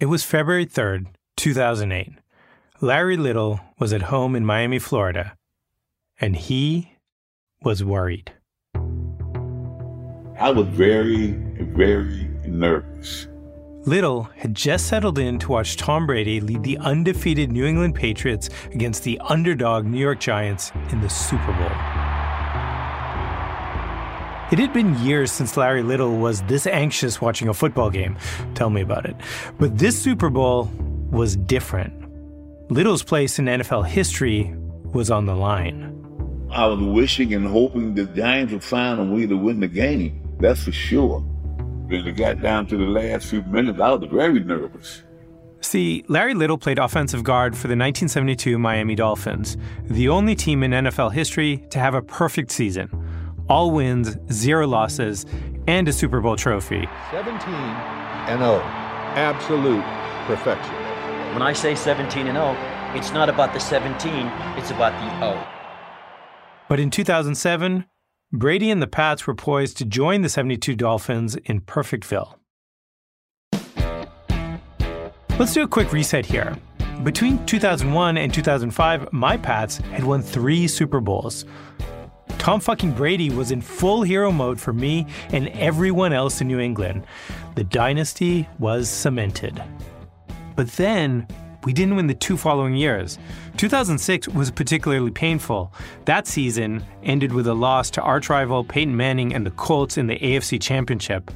It was February 3rd, 2008. Larry Little was at home in Miami, Florida, and he was worried. I was very, very nervous. Little had just settled in to watch Tom Brady lead the undefeated New England Patriots against the underdog New York Giants in the Super Bowl. It had been years since Larry Little was this anxious watching a football game. Tell me about it. But this Super Bowl was different. Little's place in NFL history was on the line. I was wishing and hoping the Giants would find a way to win the game. That's for sure. When it got down to the last few minutes, I was very nervous. See, Larry Little played offensive guard for the 1972 Miami Dolphins, the only team in NFL history to have a perfect season all wins, zero losses, and a Super Bowl trophy. 17 and 0. Absolute perfection. When I say 17 and 0, it's not about the 17, it's about the 0. But in 2007, Brady and the Pats were poised to join the 72 Dolphins in Perfectville. Let's do a quick reset here. Between 2001 and 2005, my Pats had won three Super Bowls. Tom fucking Brady was in full hero mode for me and everyone else in New England. The dynasty was cemented. But then, we didn't win the two following years. 2006 was particularly painful. That season ended with a loss to arch rival Peyton Manning and the Colts in the AFC Championship.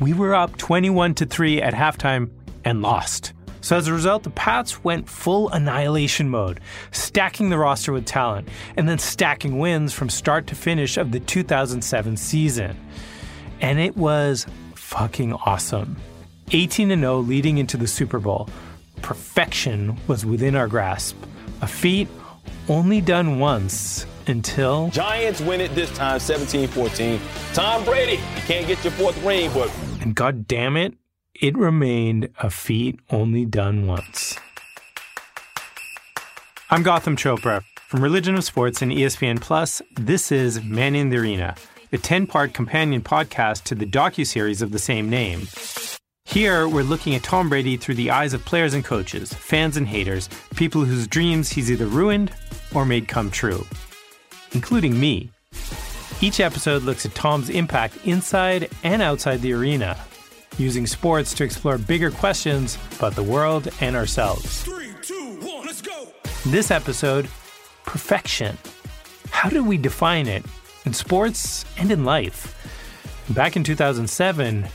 We were up 21 to 3 at halftime and lost. So as a result, the Pats went full annihilation mode, stacking the roster with talent, and then stacking wins from start to finish of the 2007 season. And it was fucking awesome. 18 0 leading into the Super Bowl. Perfection was within our grasp. A feat only done once until. Giants win it this time 17 14. Tom Brady, you can't get your fourth ring, but. And god damn it, it remained a feat only done once. I'm Gotham Chopra. From Religion of Sports and ESPN Plus, this is Man in the Arena, a 10-part companion podcast to the docu-series of the same name. Here, we're looking at Tom Brady through the eyes of players and coaches, fans and haters, people whose dreams he's either ruined or made come true, including me. Each episode looks at Tom's impact inside and outside the arena, using sports to explore bigger questions about the world and ourselves. Three, two, one, let's go. This episode perfection. How do we define it in sports and in life? Back in 2007,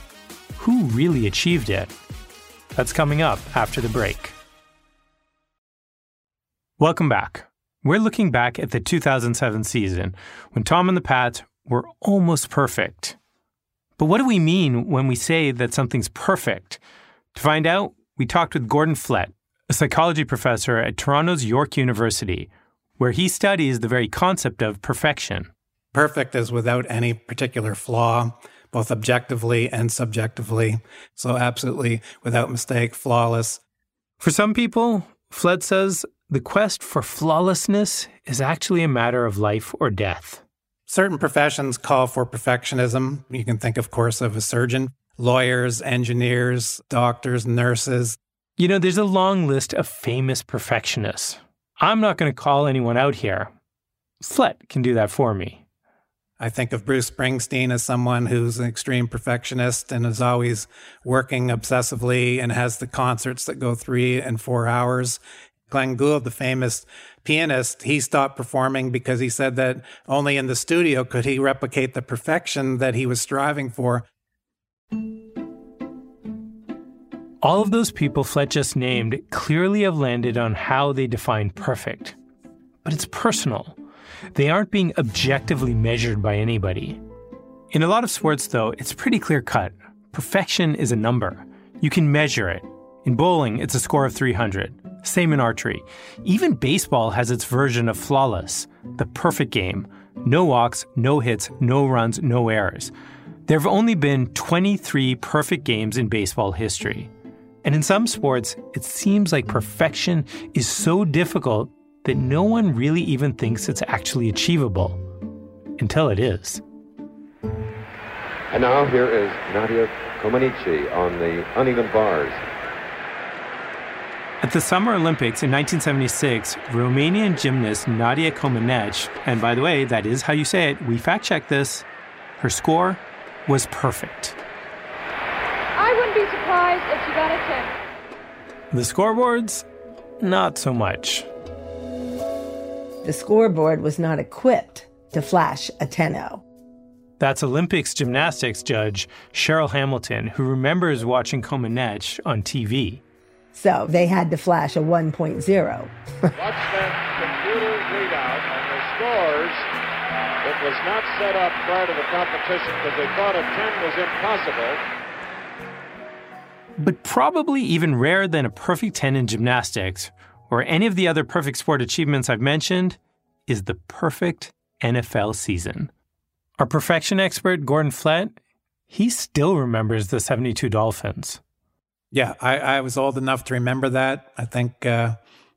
who really achieved it? That's coming up after the break. Welcome back. We're looking back at the 2007 season when Tom and the Pats were almost perfect. But what do we mean when we say that something's perfect? To find out, we talked with Gordon Flett, a psychology professor at Toronto's York University, where he studies the very concept of perfection. Perfect is without any particular flaw, both objectively and subjectively. So, absolutely without mistake, flawless. For some people, Flett says the quest for flawlessness is actually a matter of life or death. Certain professions call for perfectionism. You can think, of course, of a surgeon, lawyers, engineers, doctors, nurses. You know, there's a long list of famous perfectionists. I'm not going to call anyone out here. Flett can do that for me. I think of Bruce Springsteen as someone who's an extreme perfectionist and is always working obsessively and has the concerts that go three and four hours. Glenn Gould, the famous pianist, he stopped performing because he said that only in the studio could he replicate the perfection that he was striving for. All of those people Flett just named clearly have landed on how they define perfect. But it's personal. They aren't being objectively measured by anybody. In a lot of sports, though, it's pretty clear cut. Perfection is a number. You can measure it. In bowling, it's a score of 300. Same in archery. Even baseball has its version of flawless, the perfect game. No walks, no hits, no runs, no errors. There have only been 23 perfect games in baseball history. And in some sports, it seems like perfection is so difficult that no one really even thinks it's actually achievable. Until it is. And now here is Nadia Comaneci on the uneven bars. At the Summer Olympics in 1976, Romanian gymnast Nadia Comaneci, and by the way, that is how you say it, we fact checked this, her score was perfect. I wouldn't be surprised if she got a 10. The scoreboards, not so much. The scoreboard was not equipped to flash a 10 0. That's Olympics gymnastics judge Cheryl Hamilton, who remembers watching Comaneci on TV. So they had to flash a 1.0. Watch that computer readout on the scores. It was not set up prior to the competition because they thought a 10 was impossible. But probably even rarer than a perfect 10 in gymnastics or any of the other perfect sport achievements I've mentioned is the perfect NFL season. Our perfection expert, Gordon Flett, he still remembers the 72 Dolphins. Yeah, I, I was old enough to remember that. I think uh,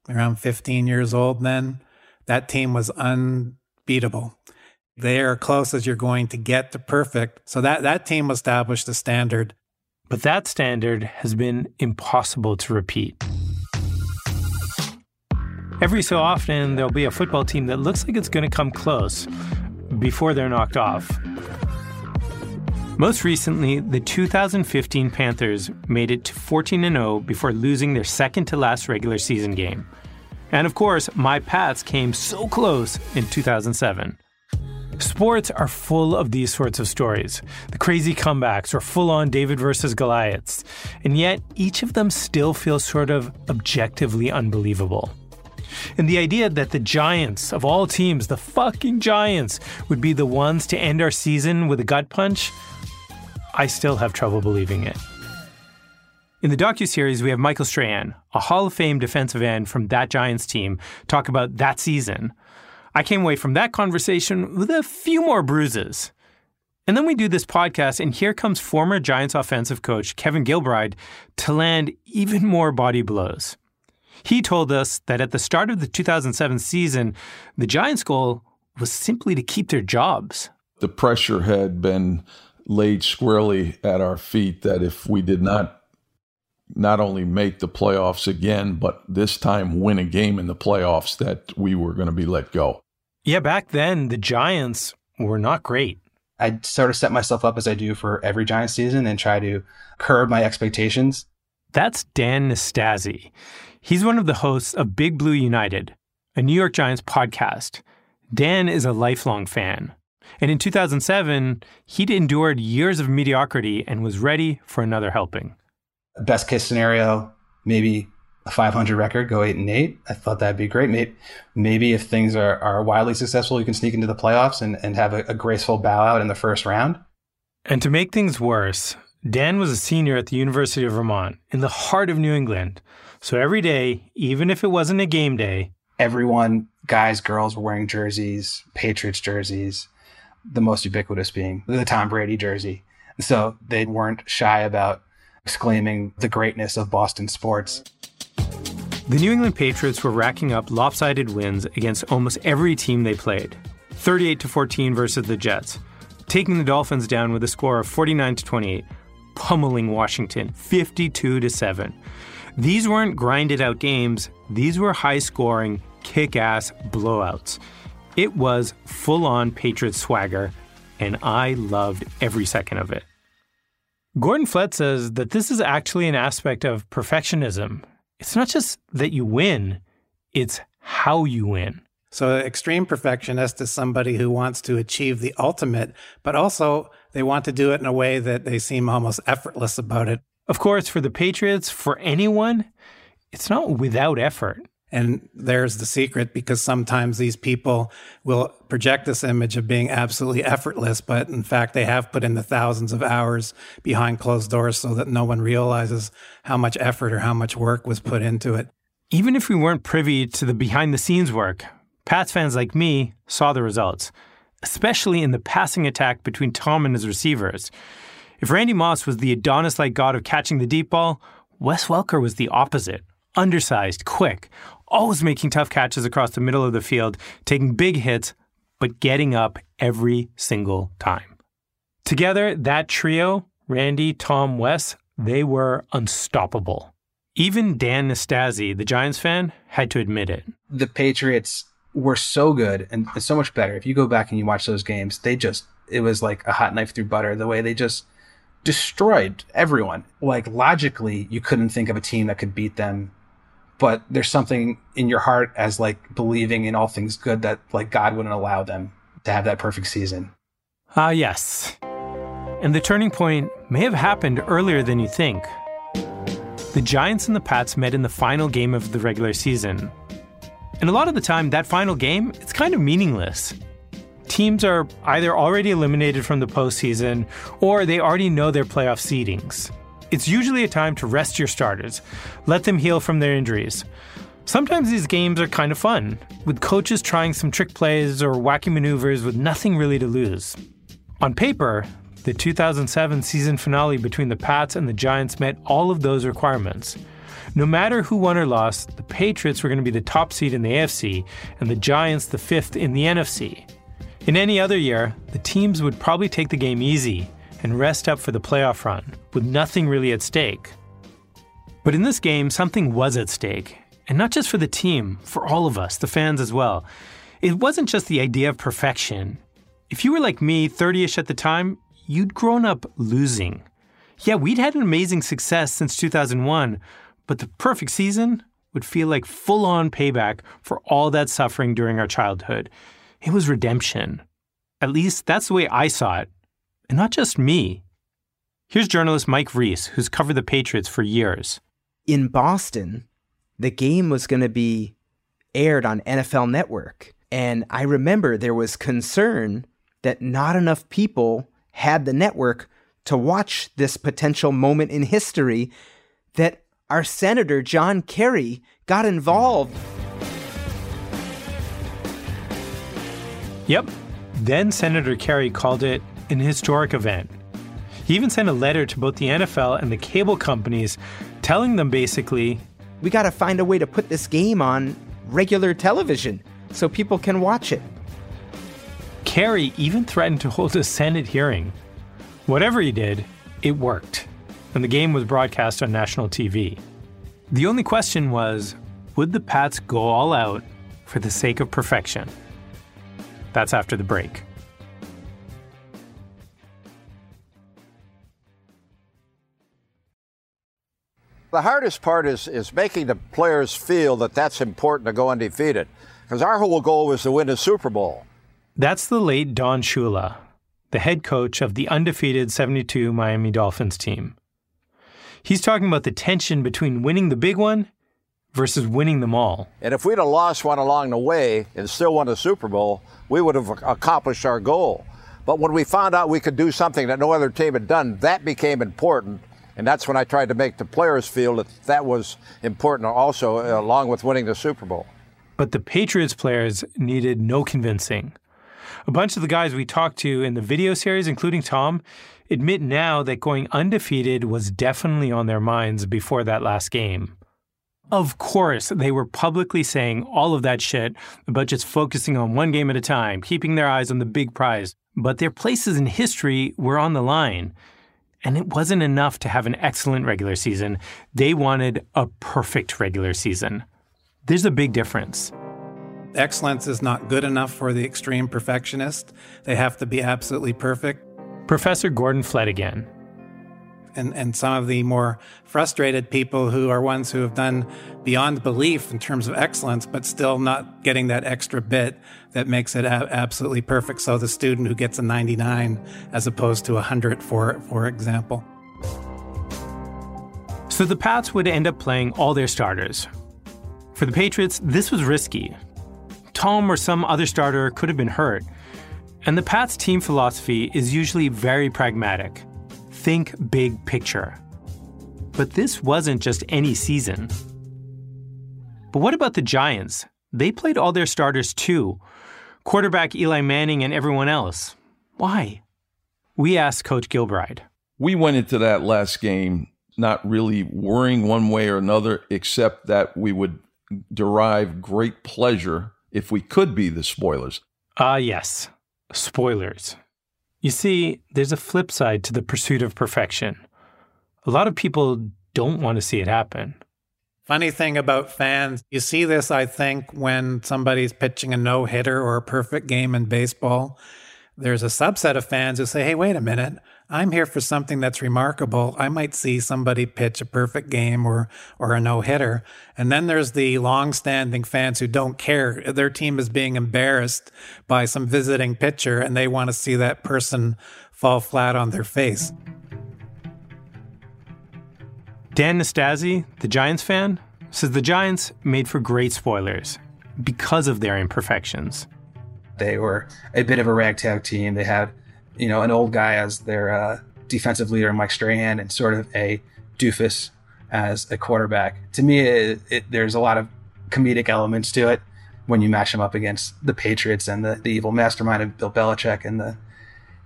around 15 years old then. That team was unbeatable. They are close as you're going to get to perfect. So that, that team established a standard. But that standard has been impossible to repeat. Every so often, there'll be a football team that looks like it's going to come close before they're knocked off. Most recently, the 2015 Panthers made it to 14 0 before losing their second to last regular season game. And of course, my Pats came so close in 2007. Sports are full of these sorts of stories the crazy comebacks or full on David versus Goliaths, and yet each of them still feels sort of objectively unbelievable. And the idea that the Giants, of all teams, the fucking Giants, would be the ones to end our season with a gut punch, I still have trouble believing it. In the docu-series, we have Michael Strahan, a Hall of Fame defensive end from that Giants team, talk about that season. I came away from that conversation with a few more bruises. And then we do this podcast, and here comes former Giants offensive coach Kevin Gilbride to land even more body blows. He told us that at the start of the 2007 season, the Giants' goal was simply to keep their jobs. The pressure had been laid squarely at our feet that if we did not not only make the playoffs again, but this time win a game in the playoffs, that we were going to be let go. Yeah, back then the Giants were not great. I sort of set myself up as I do for every Giants season and try to curb my expectations. That's Dan Nastasi. He's one of the hosts of Big Blue United, a New York Giants podcast. Dan is a lifelong fan. And in 2007, he'd endured years of mediocrity and was ready for another helping. Best case scenario, maybe a 500 record, go eight and eight. I thought that'd be great. Maybe, maybe if things are, are wildly successful, you can sneak into the playoffs and, and have a, a graceful bow out in the first round. And to make things worse, Dan was a senior at the University of Vermont in the heart of New England. So every day, even if it wasn't a game day, everyone, guys, girls, were wearing jerseys, Patriots jerseys, the most ubiquitous being the Tom Brady jersey. So they weren't shy about exclaiming the greatness of Boston sports. The New England Patriots were racking up lopsided wins against almost every team they played 38 to 14 versus the Jets, taking the Dolphins down with a score of 49 to 28, pummeling Washington 52 to 7. These weren't grinded out games, these were high scoring, kick ass blowouts. It was full on Patriots swagger, and I loved every second of it. Gordon Flett says that this is actually an aspect of perfectionism. It's not just that you win, it's how you win. So, extreme perfectionist is somebody who wants to achieve the ultimate, but also they want to do it in a way that they seem almost effortless about it. Of course, for the Patriots, for anyone, it's not without effort. And there's the secret because sometimes these people will project this image of being absolutely effortless, but in fact, they have put in the thousands of hours behind closed doors so that no one realizes how much effort or how much work was put into it. Even if we weren't privy to the behind the scenes work, Pats fans like me saw the results, especially in the passing attack between Tom and his receivers. If Randy Moss was the Adonis like god of catching the deep ball, Wes Welker was the opposite undersized, quick, always making tough catches across the middle of the field, taking big hits, but getting up every single time. Together, that trio, Randy, Tom, Wes, they were unstoppable. Even Dan Nastasi, the Giants fan, had to admit it. The Patriots were so good and so much better. If you go back and you watch those games, they just, it was like a hot knife through butter, the way they just destroyed everyone. Like logically, you couldn't think of a team that could beat them. But there's something in your heart as like believing in all things good that like God wouldn't allow them to have that perfect season. Ah, yes. And the turning point may have happened earlier than you think. The Giants and the Pats met in the final game of the regular season. And a lot of the time, that final game, it's kind of meaningless. Teams are either already eliminated from the postseason or they already know their playoff seedings. It's usually a time to rest your starters, let them heal from their injuries. Sometimes these games are kind of fun, with coaches trying some trick plays or wacky maneuvers with nothing really to lose. On paper, the 2007 season finale between the Pats and the Giants met all of those requirements. No matter who won or lost, the Patriots were going to be the top seed in the AFC and the Giants the fifth in the NFC. In any other year, the teams would probably take the game easy and rest up for the playoff run, with nothing really at stake. But in this game, something was at stake, and not just for the team, for all of us, the fans as well. It wasn't just the idea of perfection. If you were like me, 30 ish at the time, you'd grown up losing. Yeah, we'd had an amazing success since 2001, but the perfect season would feel like full on payback for all that suffering during our childhood. It was redemption. At least that's the way I saw it. And not just me. Here's journalist Mike Reiss, who's covered the Patriots for years. In Boston, the game was going to be aired on NFL Network. And I remember there was concern that not enough people had the network to watch this potential moment in history that our Senator John Kerry got involved. Yep. Then Senator Kerry called it an historic event. He even sent a letter to both the NFL and the cable companies telling them basically we got to find a way to put this game on regular television so people can watch it. Kerry even threatened to hold a Senate hearing. Whatever he did, it worked, and the game was broadcast on national TV. The only question was would the Pats go all out for the sake of perfection? That's after the break. The hardest part is, is making the players feel that that's important to go undefeated. Because our whole goal was to win a Super Bowl. That's the late Don Shula, the head coach of the undefeated 72 Miami Dolphins team. He's talking about the tension between winning the big one versus winning them all. And if we'd have lost one along the way and still won a Super Bowl, we would have accomplished our goal. But when we found out we could do something that no other team had done, that became important. And that's when I tried to make the players feel that that was important also, uh, along with winning the Super Bowl. But the Patriots players needed no convincing. A bunch of the guys we talked to in the video series, including Tom, admit now that going undefeated was definitely on their minds before that last game. Of course, they were publicly saying all of that shit about just focusing on one game at a time, keeping their eyes on the big prize. But their places in history were on the line. And it wasn't enough to have an excellent regular season. They wanted a perfect regular season. There's a big difference. Excellence is not good enough for the extreme perfectionist. They have to be absolutely perfect. Professor Gordon Flett again. And, and some of the more frustrated people who are ones who have done beyond belief in terms of excellence, but still not getting that extra bit that makes it a- absolutely perfect. So the student who gets a 99 as opposed to a 100, for, for example. So the Pats would end up playing all their starters. For the Patriots, this was risky. Tom or some other starter could have been hurt. And the Pats' team philosophy is usually very pragmatic think big picture. But this wasn't just any season. But what about the Giants? They played all their starters too quarterback Eli Manning and everyone else. Why? We asked Coach Gilbride. We went into that last game not really worrying one way or another, except that we would derive great pleasure if we could be the spoilers. Ah, uh, yes, spoilers. You see, there's a flip side to the pursuit of perfection. A lot of people don't want to see it happen. Funny thing about fans, you see this, I think, when somebody's pitching a no hitter or a perfect game in baseball. There's a subset of fans who say, hey, wait a minute. I'm here for something that's remarkable. I might see somebody pitch a perfect game or or a no hitter. And then there's the long-standing fans who don't care. Their team is being embarrassed by some visiting pitcher and they want to see that person fall flat on their face. Dan Nastasi, the Giants fan, says the Giants made for great spoilers because of their imperfections. They were a bit of a ragtag team. They had, you know, an old guy as their uh, defensive leader, Mike Strahan, and sort of a doofus as a quarterback. To me, it, it, there's a lot of comedic elements to it when you match them up against the Patriots and the, the evil mastermind of Bill Belichick and the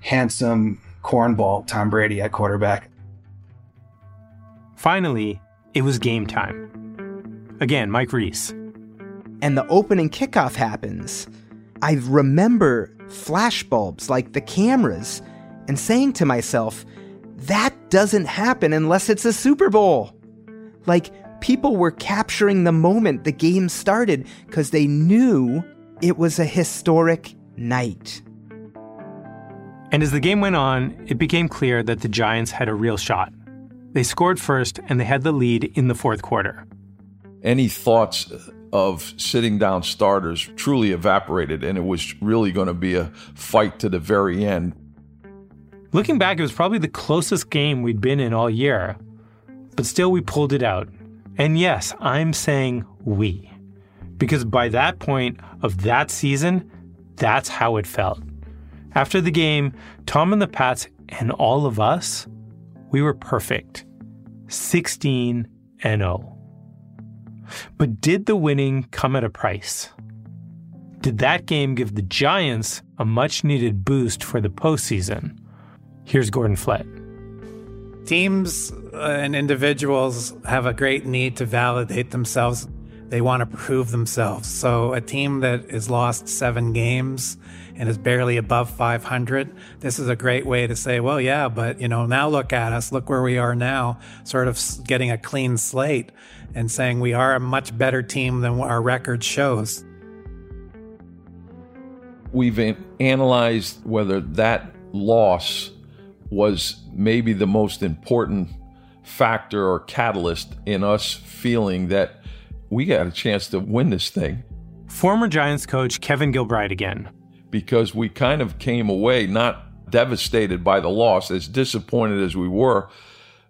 handsome cornball Tom Brady at quarterback. Finally, it was game time. Again, Mike Reiss. And the opening kickoff happens. I remember flashbulbs like the cameras and saying to myself, that doesn't happen unless it's a Super Bowl. Like people were capturing the moment the game started because they knew it was a historic night. And as the game went on, it became clear that the Giants had a real shot. They scored first and they had the lead in the fourth quarter. Any thoughts of sitting down starters truly evaporated, and it was really going to be a fight to the very end. Looking back, it was probably the closest game we'd been in all year. But still, we pulled it out. And yes, I'm saying we. Because by that point of that season, that's how it felt. After the game, Tom and the Pats and all of us we were perfect 16 and 0. But did the winning come at a price? Did that game give the Giants a much needed boost for the postseason? Here's Gordon Flett. Teams uh, and individuals have a great need to validate themselves. They want to prove themselves. So, a team that has lost seven games and is barely above 500, this is a great way to say, well, yeah, but you know, now look at us, look where we are now, sort of getting a clean slate and saying we are a much better team than our record shows. We've analyzed whether that loss was maybe the most important factor or catalyst in us feeling that we got a chance to win this thing. Former Giants coach Kevin Gilbride again because we kind of came away not devastated by the loss, as disappointed as we were.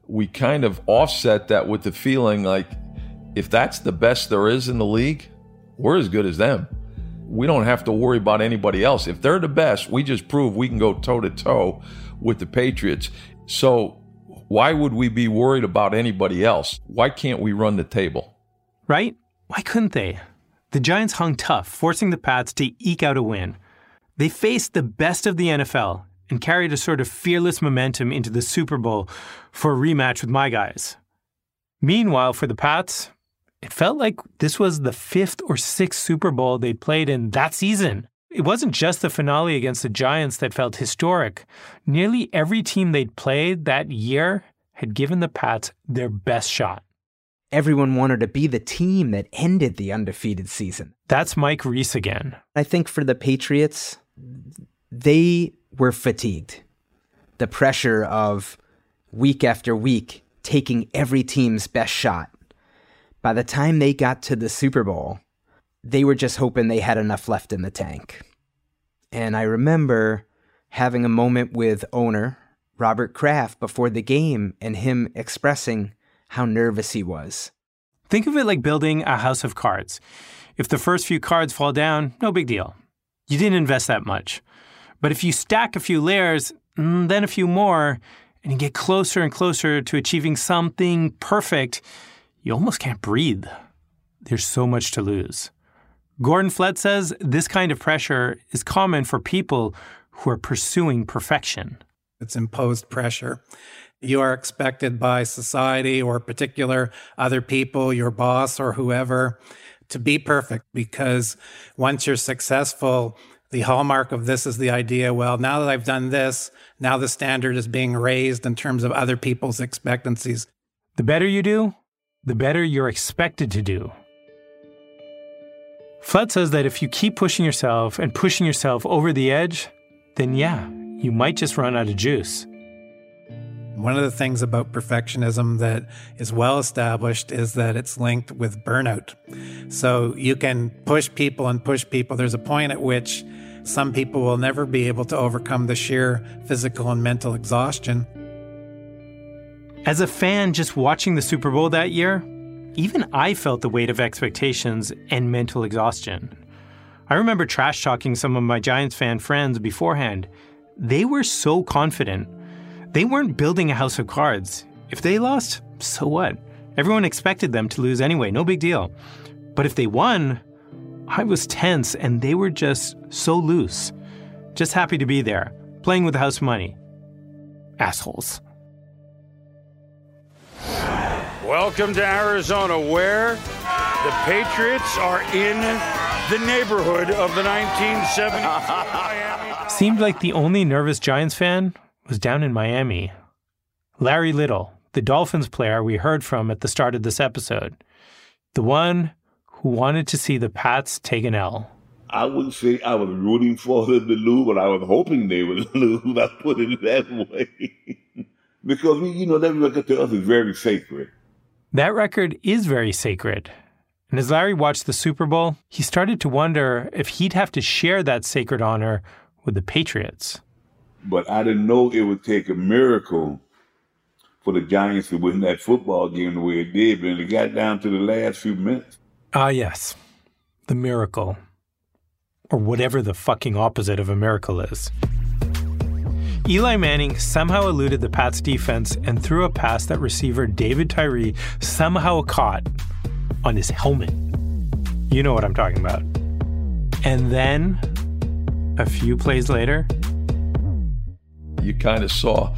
We kind of offset that with the feeling like if that's the best there is in the league, we're as good as them. We don't have to worry about anybody else. If they're the best, we just prove we can go toe to toe with the Patriots. So why would we be worried about anybody else? Why can't we run the table? Right? Why couldn't they? The Giants hung tough, forcing the Pats to eke out a win. They faced the best of the NFL and carried a sort of fearless momentum into the Super Bowl for a rematch with my guys. Meanwhile, for the Pats, it felt like this was the fifth or sixth Super Bowl they'd played in that season. It wasn't just the finale against the Giants that felt historic. Nearly every team they'd played that year had given the Pats their best shot. Everyone wanted to be the team that ended the undefeated season. That's Mike Reiss again. I think for the Patriots, they were fatigued. The pressure of week after week taking every team's best shot. By the time they got to the Super Bowl, they were just hoping they had enough left in the tank. And I remember having a moment with owner Robert Kraft before the game and him expressing how nervous he was. Think of it like building a house of cards. If the first few cards fall down, no big deal. You didn't invest that much. But if you stack a few layers, mm, then a few more, and you get closer and closer to achieving something perfect, you almost can't breathe. There's so much to lose. Gordon Flett says this kind of pressure is common for people who are pursuing perfection. It's imposed pressure. You are expected by society or particular other people, your boss or whoever, to be perfect because once you're successful, the hallmark of this is the idea well, now that I've done this, now the standard is being raised in terms of other people's expectancies. The better you do, the better you're expected to do. Flett says that if you keep pushing yourself and pushing yourself over the edge, then yeah, you might just run out of juice. One of the things about perfectionism that is well established is that it's linked with burnout. So you can push people and push people. There's a point at which some people will never be able to overcome the sheer physical and mental exhaustion. As a fan just watching the Super Bowl that year, even I felt the weight of expectations and mental exhaustion. I remember trash talking some of my Giants fan friends beforehand. They were so confident they weren't building a house of cards. If they lost, so what? Everyone expected them to lose anyway, no big deal. But if they won, I was tense and they were just so loose. Just happy to be there, playing with the house money. Assholes. Welcome to Arizona, where the Patriots are in the neighborhood of the 1970s. Seemed like the only nervous Giants fan was down in Miami. Larry Little, the Dolphins player we heard from at the start of this episode, the one who wanted to see the Pats take an L. I wouldn't say I was rooting for them to lose, but I was hoping they would lose. I put it that way. because, we, you know, that record to us is very sacred. That record is very sacred. And as Larry watched the Super Bowl, he started to wonder if he'd have to share that sacred honor with the Patriots but I didn't know it would take a miracle for the Giants to win that football game the way it did. But it got down to the last few minutes. Ah, yes. The miracle. Or whatever the fucking opposite of a miracle is. Eli Manning somehow eluded the Pats defense and threw a pass that receiver David Tyree somehow caught on his helmet. You know what I'm talking about. And then, a few plays later, you kind of saw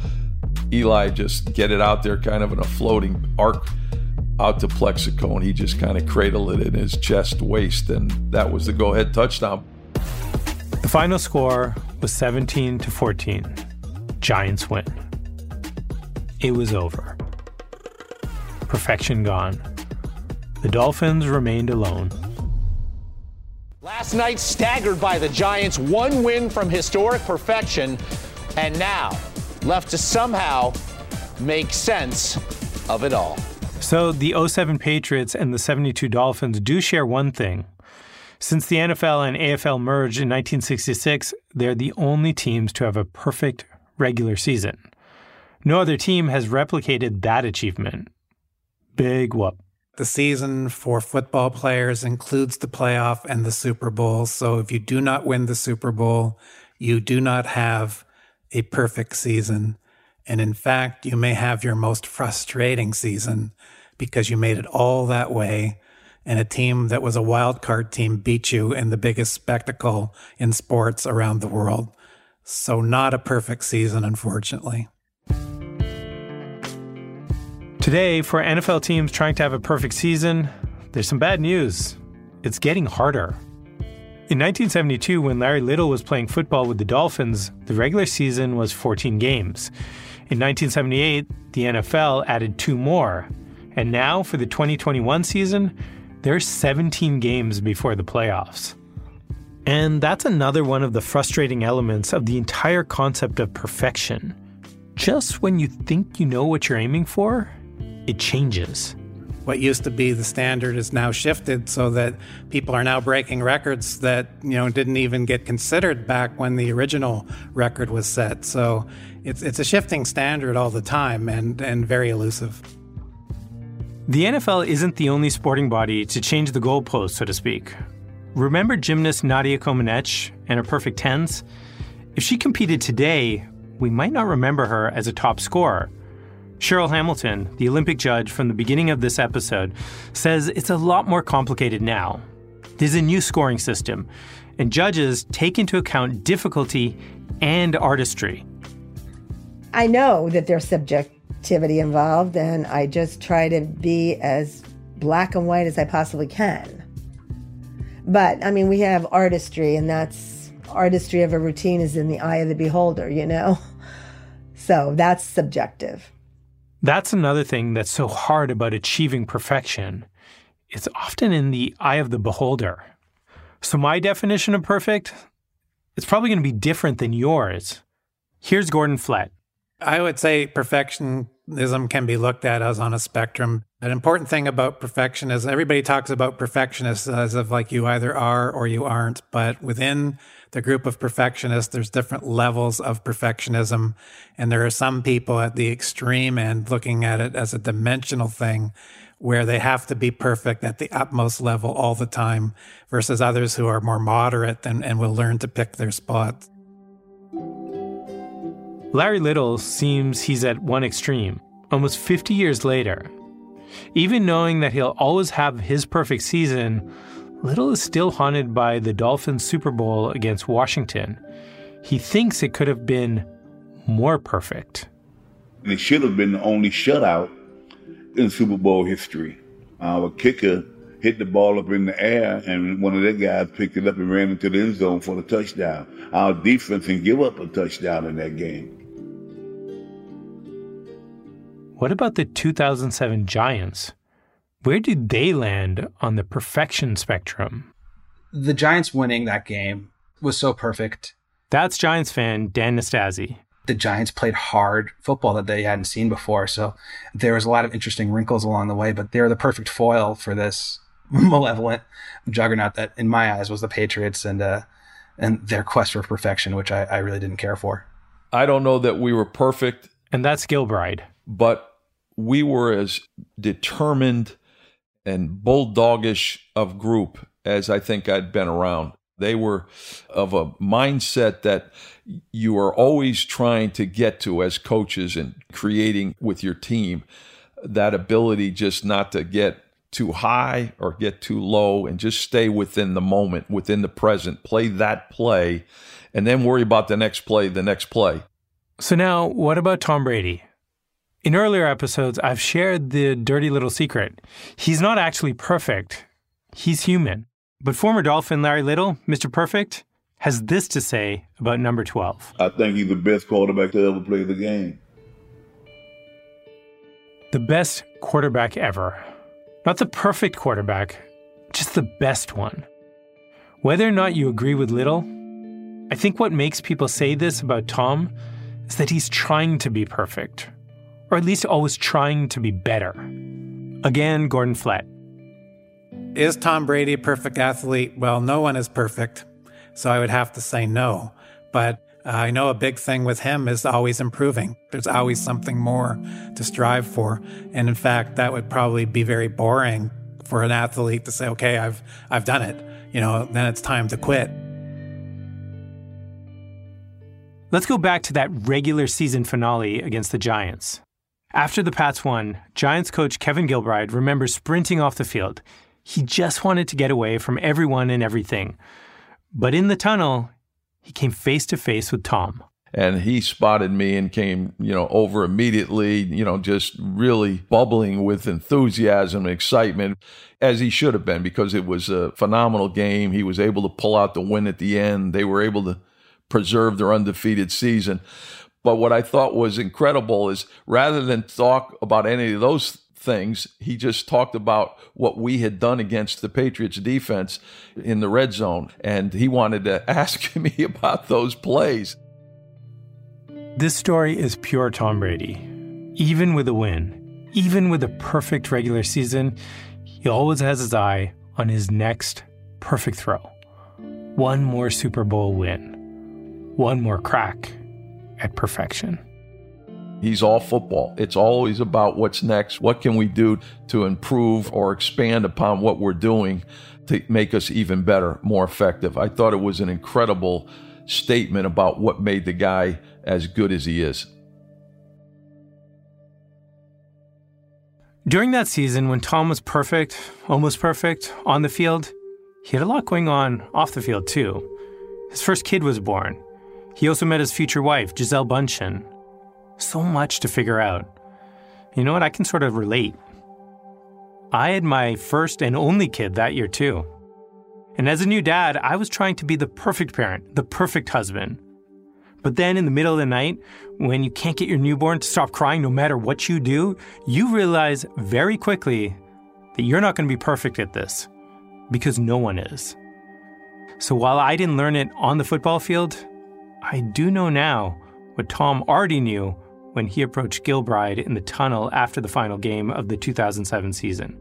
Eli just get it out there kind of in a floating arc out to Plaxico, and he just kind of cradled it in his chest waist, and that was the go ahead touchdown. The final score was 17 to 14. Giants win. It was over. Perfection gone. The Dolphins remained alone. Last night, staggered by the Giants, one win from historic perfection and now left to somehow make sense of it all. So the 07 Patriots and the 72 Dolphins do share one thing. Since the NFL and AFL merged in 1966, they're the only teams to have a perfect regular season. No other team has replicated that achievement. Big whoop. The season for football players includes the playoff and the Super Bowl. So if you do not win the Super Bowl, you do not have a perfect season. And in fact, you may have your most frustrating season because you made it all that way and a team that was a wild card team beat you in the biggest spectacle in sports around the world. So, not a perfect season, unfortunately. Today, for NFL teams trying to have a perfect season, there's some bad news. It's getting harder. In 1972, when Larry Little was playing football with the Dolphins, the regular season was 14 games. In 1978, the NFL added two more. And now, for the 2021 season, there's 17 games before the playoffs. And that's another one of the frustrating elements of the entire concept of perfection. Just when you think you know what you're aiming for, it changes what used to be the standard is now shifted so that people are now breaking records that you know didn't even get considered back when the original record was set. So it's it's a shifting standard all the time and and very elusive. The NFL isn't the only sporting body to change the goalpost so to speak. Remember gymnast Nadia Comaneci and her perfect tens? If she competed today we might not remember her as a top scorer Cheryl Hamilton, the Olympic judge from the beginning of this episode, says it's a lot more complicated now. There's a new scoring system, and judges take into account difficulty and artistry. I know that there's subjectivity involved, and I just try to be as black and white as I possibly can. But I mean, we have artistry, and that's artistry of a routine is in the eye of the beholder, you know? So that's subjective. That's another thing that's so hard about achieving perfection. It's often in the eye of the beholder. So, my definition of perfect, it's probably going to be different than yours. Here's Gordon Flett. I would say perfectionism can be looked at as on a spectrum. An important thing about perfection is everybody talks about perfectionists as if like you either are or you aren't. But within the group of perfectionists, there's different levels of perfectionism. And there are some people at the extreme end looking at it as a dimensional thing where they have to be perfect at the utmost level all the time versus others who are more moderate and, and will learn to pick their spots. Larry Little seems he's at one extreme, almost 50 years later. Even knowing that he'll always have his perfect season, Little is still haunted by the Dolphins Super Bowl against Washington. He thinks it could have been more perfect. It should have been the only shutout in Super Bowl history. Our kicker hit the ball up in the air, and one of their guys picked it up and ran into the end zone for the touchdown. Our defense didn't give up a touchdown in that game. What about the 2007 Giants? Where did they land on the perfection spectrum? The Giants winning that game was so perfect. That's Giants fan Dan Nastasi. The Giants played hard football that they hadn't seen before. So there was a lot of interesting wrinkles along the way, but they're the perfect foil for this malevolent juggernaut that, in my eyes, was the Patriots and uh, and their quest for perfection, which I, I really didn't care for. I don't know that we were perfect. And that's Gilbride. But we were as determined and bulldogish of group as I think I'd been around. They were of a mindset that you are always trying to get to as coaches and creating with your team that ability just not to get too high or get too low and just stay within the moment, within the present, play that play, and then worry about the next play, the next play. So, now what about Tom Brady? In earlier episodes, I've shared the dirty little secret. He's not actually perfect, he's human. But former Dolphin Larry Little, Mr. Perfect, has this to say about number 12. I think he's the best quarterback to ever play the game. The best quarterback ever. Not the perfect quarterback, just the best one. Whether or not you agree with Little, I think what makes people say this about Tom is that he's trying to be perfect or at least always trying to be better. Again, Gordon Flett. Is Tom Brady a perfect athlete? Well, no one is perfect, so I would have to say no. But uh, I know a big thing with him is always improving. There's always something more to strive for. And in fact, that would probably be very boring for an athlete to say, okay, I've, I've done it. You know, then it's time to quit. Let's go back to that regular season finale against the Giants. After the Pats won, Giants coach Kevin Gilbride remembers sprinting off the field. He just wanted to get away from everyone and everything. But in the tunnel, he came face to face with Tom. And he spotted me and came, you know, over immediately, you know, just really bubbling with enthusiasm and excitement, as he should have been, because it was a phenomenal game. He was able to pull out the win at the end. They were able to preserve their undefeated season. But what I thought was incredible is rather than talk about any of those things, he just talked about what we had done against the Patriots defense in the red zone. And he wanted to ask me about those plays. This story is pure Tom Brady. Even with a win, even with a perfect regular season, he always has his eye on his next perfect throw. One more Super Bowl win, one more crack at perfection. He's all football. It's always about what's next. What can we do to improve or expand upon what we're doing to make us even better, more effective? I thought it was an incredible statement about what made the guy as good as he is. During that season, when Tom was perfect, almost perfect, on the field, he had a lot going on off the field too. His first kid was born, he also met his future wife, Gisele Bündchen. So much to figure out. You know what? I can sort of relate. I had my first and only kid that year, too. And as a new dad, I was trying to be the perfect parent, the perfect husband. But then in the middle of the night, when you can't get your newborn to stop crying no matter what you do, you realize very quickly that you're not going to be perfect at this because no one is. So while I didn't learn it on the football field, I do know now what Tom already knew when he approached Gilbride in the tunnel after the final game of the 2007 season.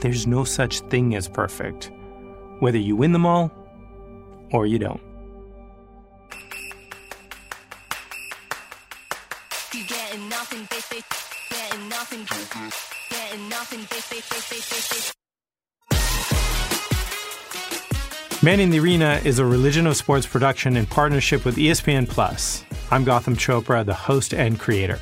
There's no such thing as perfect, whether you win them all or you don't. Man in the Arena is a religion of sports production in partnership with ESPN Plus. I'm Gotham Chopra, the host and creator.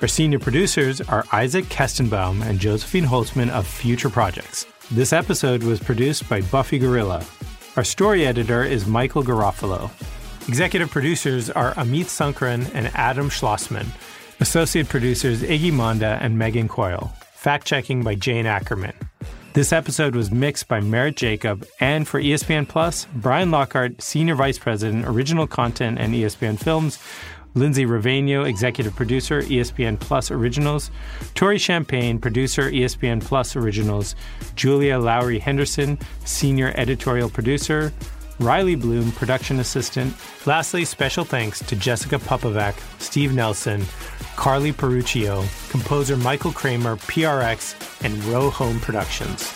Our senior producers are Isaac Kestenbaum and Josephine Holtzman of Future Projects. This episode was produced by Buffy Gorilla. Our story editor is Michael Garofalo. Executive producers are Amit Sankaran and Adam Schlossman. Associate producers Iggy Monda and Megan Coyle. Fact checking by Jane Ackerman. This episode was mixed by Merritt Jacob, and for ESPN Plus, Brian Lockhart, Senior Vice President, Original Content and ESPN Films, Lindsay Rovegno, Executive Producer, ESPN Plus Originals, Tori Champagne, Producer, ESPN Plus Originals, Julia Lowry Henderson, Senior Editorial Producer, Riley Bloom, Production Assistant. Lastly, special thanks to Jessica Popovac, Steve Nelson, Carly Peruccio, composer Michael Kramer, PRX, and Row Home Productions.